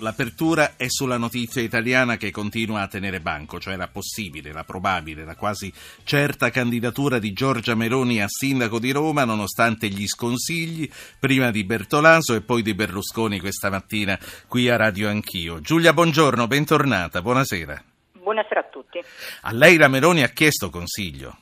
L'apertura è sulla notizia italiana che continua a tenere banco, cioè la possibile, la probabile, la quasi certa candidatura di Giorgia Meloni a sindaco di Roma, nonostante gli sconsigli, prima di Bertolaso e poi di Berlusconi questa mattina qui a Radio Anch'io. Giulia, buongiorno, bentornata, buonasera. Buonasera a tutti. A lei la Meloni ha chiesto consiglio?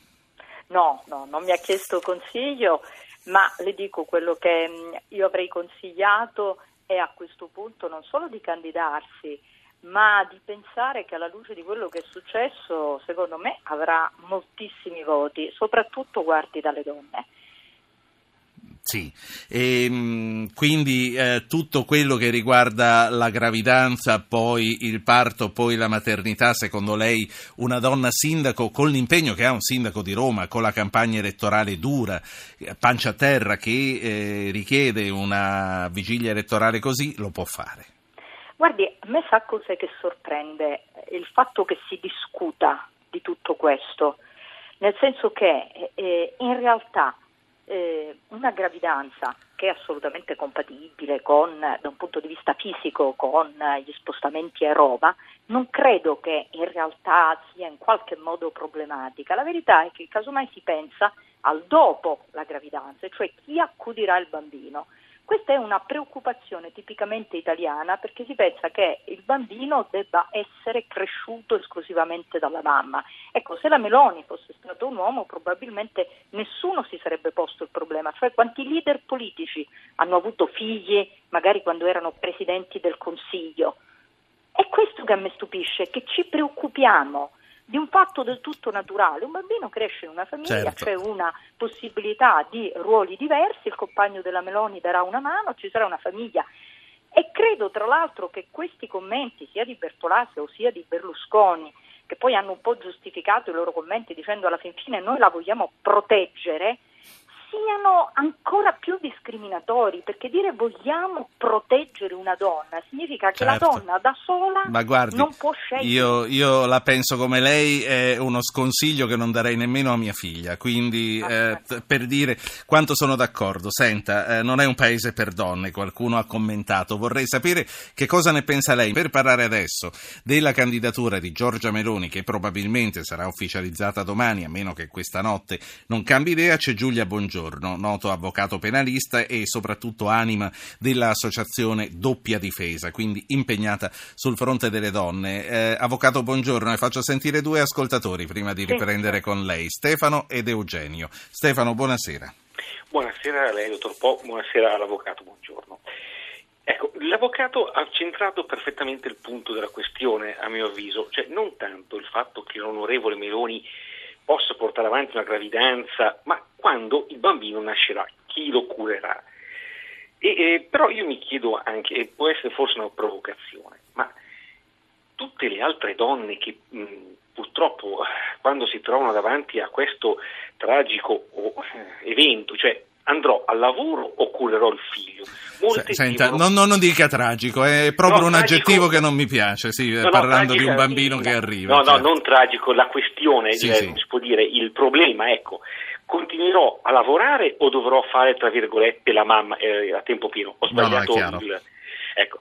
No, no, non mi ha chiesto consiglio, ma le dico quello che mm, io avrei consigliato è a questo punto non solo di candidarsi, ma di pensare che alla luce di quello che è successo, secondo me avrà moltissimi voti, soprattutto guardi dalle donne. Sì, e, ehm, quindi eh, tutto quello che riguarda la gravidanza, poi il parto, poi la maternità, secondo lei una donna sindaco con l'impegno che ha un sindaco di Roma, con la campagna elettorale dura, pancia a terra, che eh, richiede una vigilia elettorale così, lo può fare? Guardi, a me sa cos'è che sorprende il fatto che si discuta di tutto questo, nel senso che eh, in realtà eh, una gravidanza che è assolutamente compatibile con, da un punto di vista fisico con gli spostamenti a Roma, non credo che in realtà sia in qualche modo problematica. La verità è che casomai si pensa al dopo la gravidanza, cioè chi accudirà il bambino. Questa è una preoccupazione tipicamente italiana perché si pensa che il bambino debba essere cresciuto esclusivamente dalla mamma. Ecco, se la Meloni fosse stato un uomo probabilmente nessuno si sarebbe posto il problema, cioè quanti leader politici hanno avuto figli magari quando erano presidenti del Consiglio. È questo che a me stupisce, che ci preoccupiamo di un fatto del tutto naturale. Un bambino cresce in una famiglia, certo. c'è una possibilità di ruoli diversi, il compagno della Meloni darà una mano, ci sarà una famiglia. E credo tra l'altro che questi commenti, sia di Bertolaso sia di Berlusconi, che poi hanno un po' giustificato i loro commenti dicendo alla fin fine noi la vogliamo proteggere, siano ancora più discriminatori, perché dire vogliamo proteggere una donna significa che certo. la donna da sola guardi, non può scegliere. Io, io, la penso come lei, è uno sconsiglio che non darei nemmeno a mia figlia, quindi ah, eh, certo. per dire quanto sono d'accordo. Senta, eh, non è un paese per donne, qualcuno ha commentato, vorrei sapere che cosa ne pensa lei per parlare adesso della candidatura di Giorgia Meloni che probabilmente sarà ufficializzata domani, a meno che questa notte non cambi idea, c'è Giulia Bongiorno Buongiorno, noto avvocato penalista e soprattutto anima dell'associazione Doppia Difesa, quindi impegnata sul fronte delle donne. Eh, avvocato, buongiorno, ne faccio sentire due ascoltatori prima di riprendere con lei, Stefano ed Eugenio. Stefano, buonasera. Buonasera a lei, dottor Po, buonasera all'avvocato, buongiorno. Ecco, l'avvocato ha centrato perfettamente il punto della questione, a mio avviso, cioè non tanto il fatto che l'onorevole Meloni possa portare avanti una gravidanza, ma quando il bambino nascerà, chi lo curerà? E, eh, però io mi chiedo anche, e può essere forse una provocazione, ma tutte le altre donne che mh, purtroppo quando si trovano davanti a questo tragico oh, evento, cioè andrò al lavoro o curerò il figlio. Molte Senta, dicono... non, non, dica tragico, è proprio no, un tragico... aggettivo che non mi piace, sì, no, parlando no, di un bambino che arriva. No, certo. no, non tragico, la questione, sì, eh, sì. si può dire, il problema, ecco, continuerò a lavorare o dovrò fare, tra virgolette, la mamma eh, a tempo pieno? Ho sbagliato il... Ecco.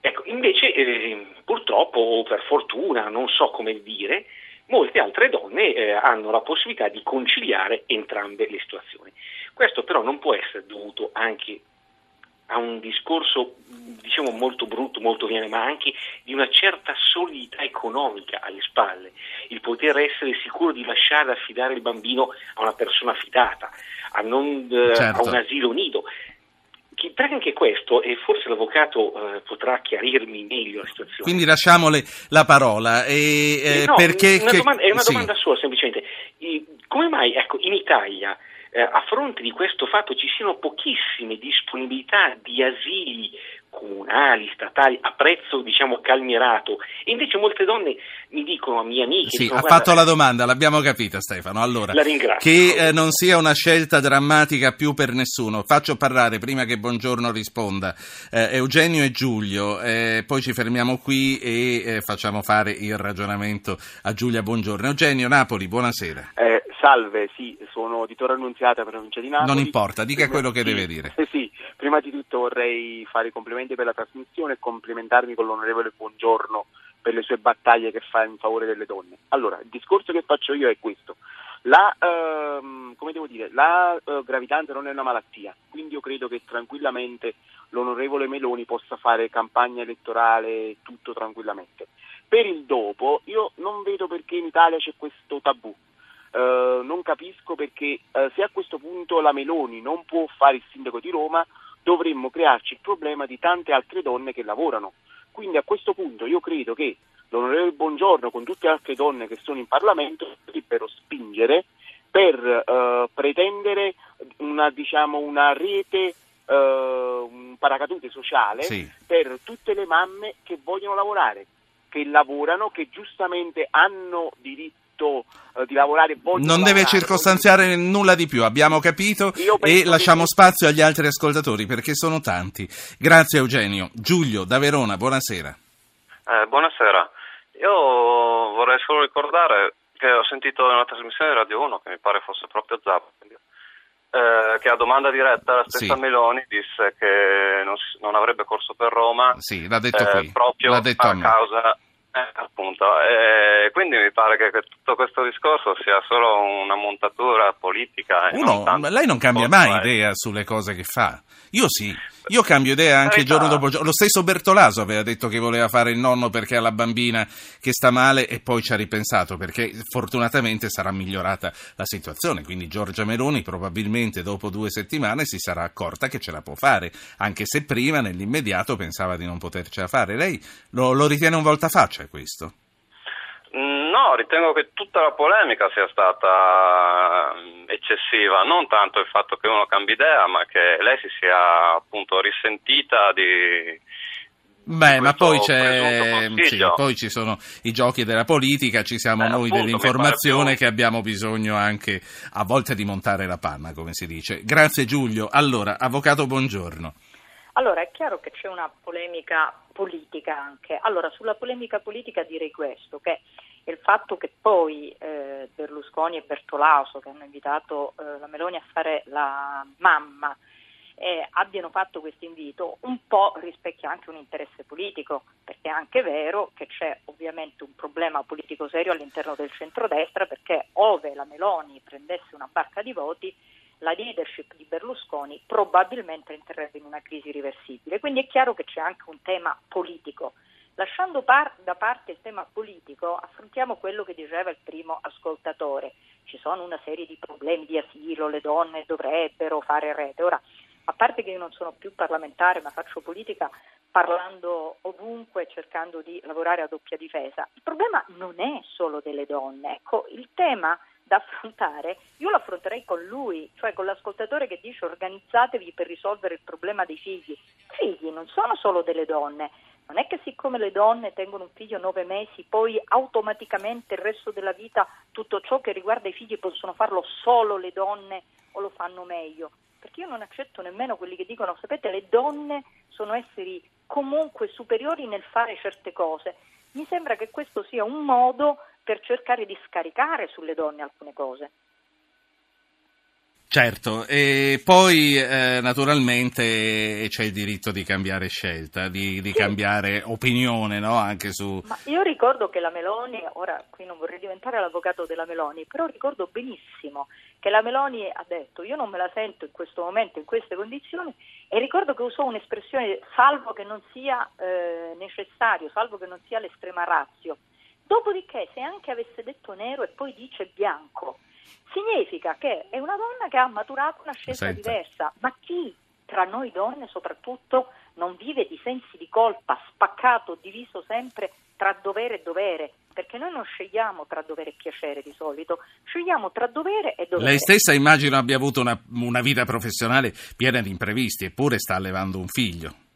ecco invece, eh, purtroppo, o per fortuna, non so come dire, molte altre donne eh, hanno la possibilità di conciliare entrambe le situazioni. Questo però non può essere dovuto anche a un discorso diciamo molto brutto, molto viene, ma anche di una certa solidità economica alle spalle, il poter essere sicuro di lasciare affidare il bambino a una persona fidata, a, non, eh, certo. a un asilo nido. Per anche questo, e forse l'avvocato eh, potrà chiarirmi meglio la situazione. Quindi lasciamole la parola. E, eh, no, perché, una domanda, è una sì. domanda sola, semplicemente. come mai ecco, in Italia eh, a fronte di questo fatto ci siano pochissime disponibilità di asili comunali, statali, a prezzo diciamo calmierato. E invece molte donne mi dicono, mie amiche... Sì, dicono, ha fatto la domanda, l'abbiamo capita Stefano. Allora. Che eh, non sia una scelta drammatica più per nessuno. Faccio parlare, prima che Buongiorno risponda, eh, Eugenio e Giulio, eh, poi ci fermiamo qui e eh, facciamo fare il ragionamento a Giulia Buongiorno. Eugenio, Napoli, buonasera. Eh, salve, sì, sono di Torre Annunziata, provincia di Napoli. Non importa, dica prima, quello che sì, deve dire. Sì, prima di tutto vorrei fare i complimenti per la trasmissione e complimentarmi con l'onorevole Buongiorno per le sue battaglie che fa in favore delle donne. Allora, il discorso che faccio io è questo. La, ehm, come devo dire, la eh, gravidanza non è una malattia, quindi io credo che tranquillamente l'onorevole Meloni possa fare campagna elettorale tutto tranquillamente. Per il dopo, io non vedo perché in Italia c'è questo tabù. Uh, non capisco perché uh, se a questo punto la Meloni non può fare il sindaco di Roma, dovremmo crearci il problema di tante altre donne che lavorano. Quindi a questo punto io credo che l'onorevole Buongiorno con tutte le altre donne che sono in Parlamento dovrebbero spingere per uh, pretendere una, diciamo, una rete, un paracadute sociale sì. per tutte le mamme che vogliono lavorare, che lavorano, che giustamente hanno diritto di lavorare non lavorare. deve circostanziare nulla di più abbiamo capito e lasciamo che... spazio agli altri ascoltatori perché sono tanti. Grazie Eugenio. Giulio da Verona buonasera. Eh, buonasera. Io vorrei solo ricordare che ho sentito nella trasmissione di Radio 1 che mi pare fosse proprio Zappa eh, che a domanda diretta la stessa Sì. Meloni disse che non, non avrebbe corso per Roma sì l'ha detto eh, qui proprio l'ha detto a a causa eh, appunto eh, quindi mi pare che, tutto questo discorso sia solo una montatura politica Uno, non lei non cambia mai idea sulle cose che fa. Io sì, io cambio idea anche giorno dopo giorno. Lo stesso Bertolaso aveva detto che voleva fare il nonno perché ha la bambina che sta male e poi ci ha ripensato perché fortunatamente sarà migliorata la situazione. Quindi Giorgia Meloni probabilmente dopo due settimane si sarà accorta che ce la può fare, anche se prima nell'immediato pensava di non potercela fare. Lei lo, lo ritiene un voltafaccia questo? No, ritengo che tutta la polemica sia stata mm, eccessiva, non tanto il fatto che uno cambi idea, ma che lei si sia appunto risentita di... Beh, ma poi sì, poi ci sono i giochi della politica, ci siamo Eh, noi appunto, dell'informazione che abbiamo bisogno anche a volte di montare la panna, come si dice. Grazie Giulio. Allora, avvocato, buongiorno. Allora, è chiaro che c'è una polemica politica anche. Allora, sulla polemica politica direi questo, che il fatto che poi eh, Berlusconi e Bertolaso, che hanno invitato eh, la Meloni a fare la mamma, eh, abbiano fatto questo invito, un po' rispecchia anche un interesse politico, perché è anche vero che c'è ovviamente un problema politico serio all'interno del centrodestra, perché ove la Meloni prendesse una barca di voti, la leadership di Berlusconi probabilmente entrerebbe in una crisi irreversibile. Quindi è chiaro che c'è anche un tema politico. Lasciando par- da parte il tema politico, affrontiamo quello che diceva il primo ascoltatore. Ci sono una serie di problemi di asilo, le donne dovrebbero fare rete. Ora, a parte che io non sono più parlamentare, ma faccio politica parlando ovunque, cercando di lavorare a doppia difesa, il problema non è solo delle donne. Ecco, il tema da affrontare, io lo affronterei con lui, cioè con l'ascoltatore che dice organizzatevi per risolvere il problema dei figli. I figli non sono solo delle donne, non è che siccome le donne tengono un figlio nove mesi, poi automaticamente il resto della vita tutto ciò che riguarda i figli possono farlo solo le donne o lo fanno meglio. Perché io non accetto nemmeno quelli che dicono, sapete, le donne sono esseri comunque superiori nel fare certe cose. Mi sembra che questo sia un modo per cercare di scaricare sulle donne alcune cose. Certo, e poi eh, naturalmente c'è il diritto di cambiare scelta, di, di Sì. cambiare opinione, no? Anche su... Ma io ricordo che la Meloni, ora qui non vorrei diventare l'avvocato della Meloni, però ricordo benissimo che la Meloni ha detto io non me la sento in questo momento, in queste condizioni e ricordo che usò un'espressione salvo che non sia eh, necessario, salvo che non sia l'estrema razio. Dopodiché se anche avesse detto nero e poi dice bianco, significa che è una donna che ha maturato una scelta Senta. diversa. Ma chi tra noi donne soprattutto non vive di sensi di colpa, spaccato, diviso sempre tra dovere e dovere? Perché noi non scegliamo tra dovere e piacere di solito, scegliamo tra dovere e dovere. Lei stessa immagino abbia avuto una, una vita professionale piena di imprevisti, eppure sta allevando un figlio.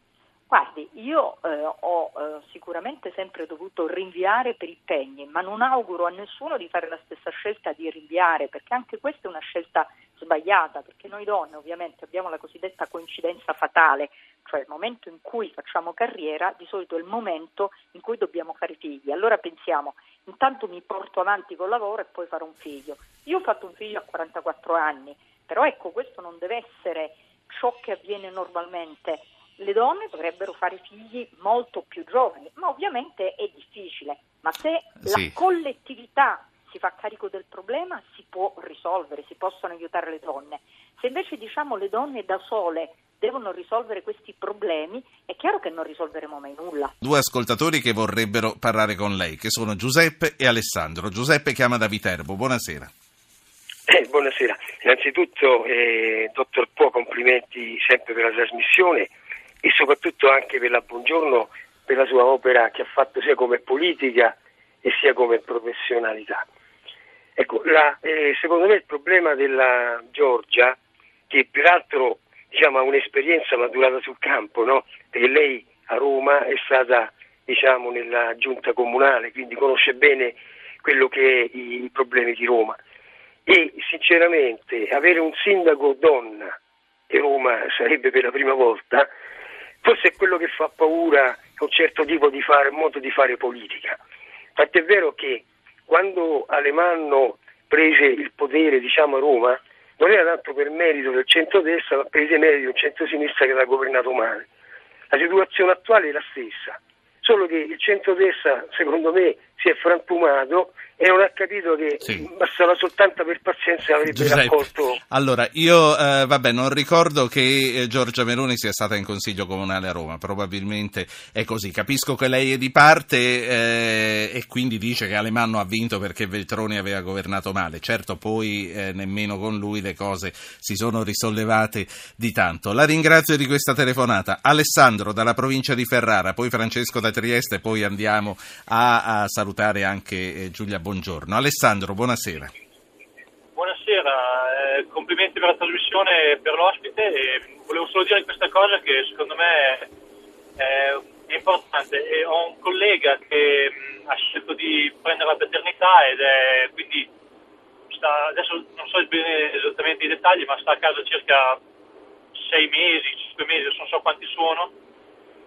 Guardi, io eh, ho eh, sicuramente sempre dovuto rinviare per impegni, ma non auguro a nessuno di fare la stessa scelta di rinviare, perché anche questa è una scelta sbagliata, perché noi donne ovviamente abbiamo la cosiddetta coincidenza fatale, cioè il momento in cui facciamo carriera, di solito è il momento in cui dobbiamo fare figli. Allora pensiamo, intanto mi porto avanti col lavoro e poi farò un figlio. Io ho fatto un figlio a 44 anni, però ecco, questo non deve essere ciò che avviene normalmente le donne dovrebbero fare figli molto più giovani, ma ovviamente è difficile. Ma se sì. la collettività si fa carico del problema si può risolvere, si possono aiutare le donne. Se invece diciamo le donne da sole devono risolvere questi problemi, è chiaro che non risolveremo mai nulla. Due ascoltatori che vorrebbero parlare con lei, che sono Giuseppe e Alessandro. Giuseppe chiama da Viterbo, buonasera. Eh, buonasera, innanzitutto eh, dottor Po, complimenti sempre per la trasmissione e soprattutto anche per la Buongiorno per la sua opera che ha fatto sia come politica e sia come professionalità. Ecco, la, eh, secondo me il problema della Giorgia, che peraltro diciamo, ha un'esperienza maturata sul campo, no? perché lei a Roma è stata diciamo, nella giunta comunale, quindi conosce bene quello che è i, problemi di Roma. E sinceramente avere un sindaco donna, e Roma sarebbe per la prima volta, forse è quello che fa paura a un certo tipo di fare, modo di fare politica. Infatti è vero che quando Alemanno prese il potere diciamo, a Roma non era tanto per merito del centro-destra, ma per i meriti del centro-sinistra che l'ha governato male. La situazione attuale è la stessa, solo che il centro-destra, secondo me, si è frantumato e non ha capito che sì. bastava soltanto per pazienza avrebbe Giuseppe, raccolto. Allora, io eh, vabbè, non ricordo che eh, Giorgia Meloni sia stata in consiglio comunale a Roma, probabilmente è così. Capisco che lei è di parte eh, e quindi dice che Alemanno ha vinto perché Veltroni aveva governato male. Certo, poi eh, nemmeno con lui le cose si sono risollevate di tanto. La ringrazio di questa telefonata. Alessandro dalla provincia di Ferrara, poi Francesco da Trieste, poi andiamo a, a salutare anche eh, Giulia buongiorno. Alessandro, buonasera. Buonasera, eh, complimenti per la trasmissione e per l'ospite. Volevo solo dire questa cosa che secondo me è, importante. Ho un collega che mh, ha scelto di prendere la paternità ed è quindi sta, adesso non so bene esattamente i dettagli, ma sta a casa circa sei mesi, cinque mesi, non so quanti sono.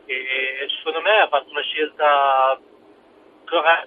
E secondo me ha fatto una scelta.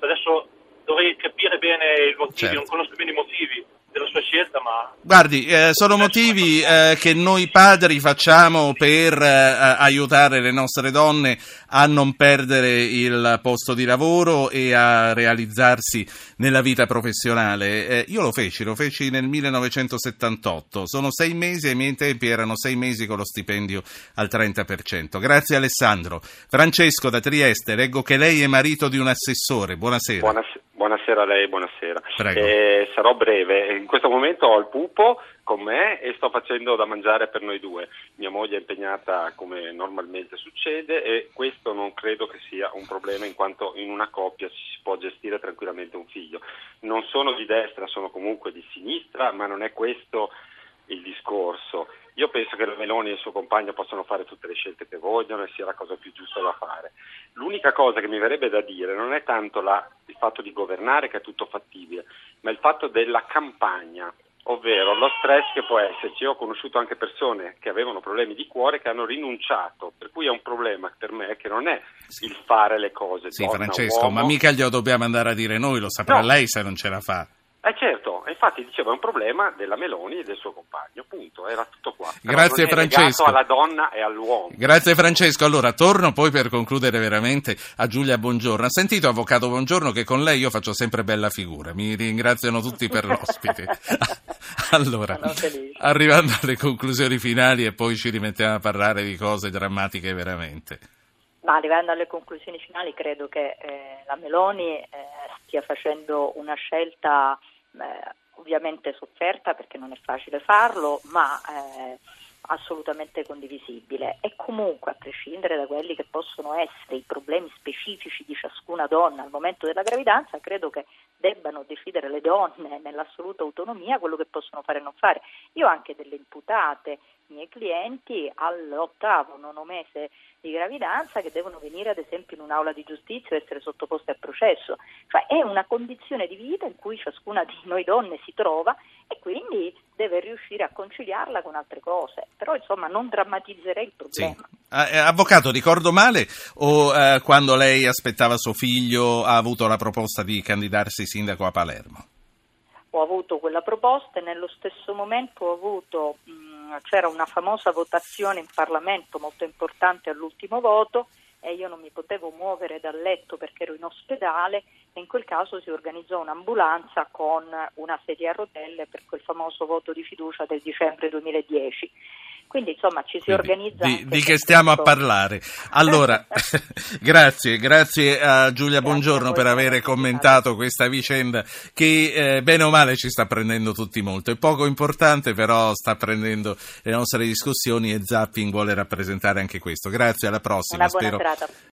Adesso dovrei capire bene i motivi, certo. non conosco bene i motivi della sua scelta, ma... Guardi, eh, sono motivi eh, che noi padri facciamo per eh, aiutare le nostre donne a non perdere il posto di lavoro e a realizzarsi nella vita professionale. Eh, io lo feci, lo feci nel 1978, sono sei mesi e ai miei tempi erano sei mesi con lo stipendio al 30%. Grazie Alessandro. Francesco da Trieste, leggo che lei è marito di un assessore, buonasera. Buonasera. Buonasera a lei, buonasera. Eh, sarò breve. In questo momento ho il pupo con me e sto facendo da mangiare per noi due. Mia moglie è impegnata come normalmente succede e questo non credo che sia un problema in quanto in una coppia si può gestire tranquillamente un figlio. Non sono di destra, sono comunque di sinistra, ma non è questo il discorso. Io penso che la Meloni e il suo compagno possano fare tutte le scelte che vogliono e sia la cosa più giusta da fare. L'unica cosa che mi verrebbe da dire non è tanto la, il fatto di governare che è tutto fattibile, ma il fatto della campagna, ovvero lo stress che può esserci. Io ho conosciuto anche persone che avevano problemi di cuore che hanno rinunciato, per cui è un problema per me che non è il fare le cose. Sì, Francesco, uomo. ma mica glielo dobbiamo andare a dire noi, lo saprà no. lei se non ce la fa. Eh certo, infatti dicevo è un problema della Meloni e del suo compagno, punto, era tutto qua. Però Grazie Francesco. alla donna e all'uomo. Grazie Francesco, allora torno poi per concludere veramente a Giulia Buongiorno. Ha sentito Avvocato Buongiorno che con lei io faccio sempre bella figura, mi ringraziano tutti per l'ospite. allora, arrivando alle conclusioni finali e poi ci rimettiamo a parlare di cose drammatiche veramente. Ma arrivando alle conclusioni finali credo che eh, la Meloni eh, stia facendo una scelta eh, ovviamente sofferta perché non è facile farlo, ma eh, assolutamente condivisibile. E comunque a prescindere da quelli che possono essere i problemi specifici di ciascuna donna al momento della gravidanza, credo che debbano decidere le donne nell'assoluta autonomia quello che possono fare e non fare. Io ho anche delle imputate miei clienti all'ottavo, nono mese di gravidanza che devono venire ad esempio in un'aula di giustizia e essere sottoposte a processo. Cioè è una condizione di vita in cui ciascuna di noi donne si trova e quindi deve riuscire a conciliarla con altre cose. Però insomma non drammatizzerei il problema. Sì. Eh, avvocato, ricordo male o eh, quando lei aspettava suo figlio ha avuto la proposta di candidarsi sindaco a Palermo? Ho avuto quella proposta e nello stesso momento avuto mh, c'era una famosa votazione in Parlamento molto importante all'ultimo voto e io non mi potevo muovere dal letto perché ero in ospedale e in quel caso si organizzò un'ambulanza con una sedia a rotelle per quel famoso voto di fiducia del dicembre 2010. Quindi insomma ci si Quindi, organizza. Di, di che stiamo a parlare? Allora, grazie, grazie a Giulia Buongiorno per aver commentato questa vicenda che eh, bene o male ci sta prendendo tutti molto. È poco importante, però sta prendendo le nostre discussioni e Zapping vuole rappresentare anche questo. Grazie, alla prossima. Una buona Spero... serata.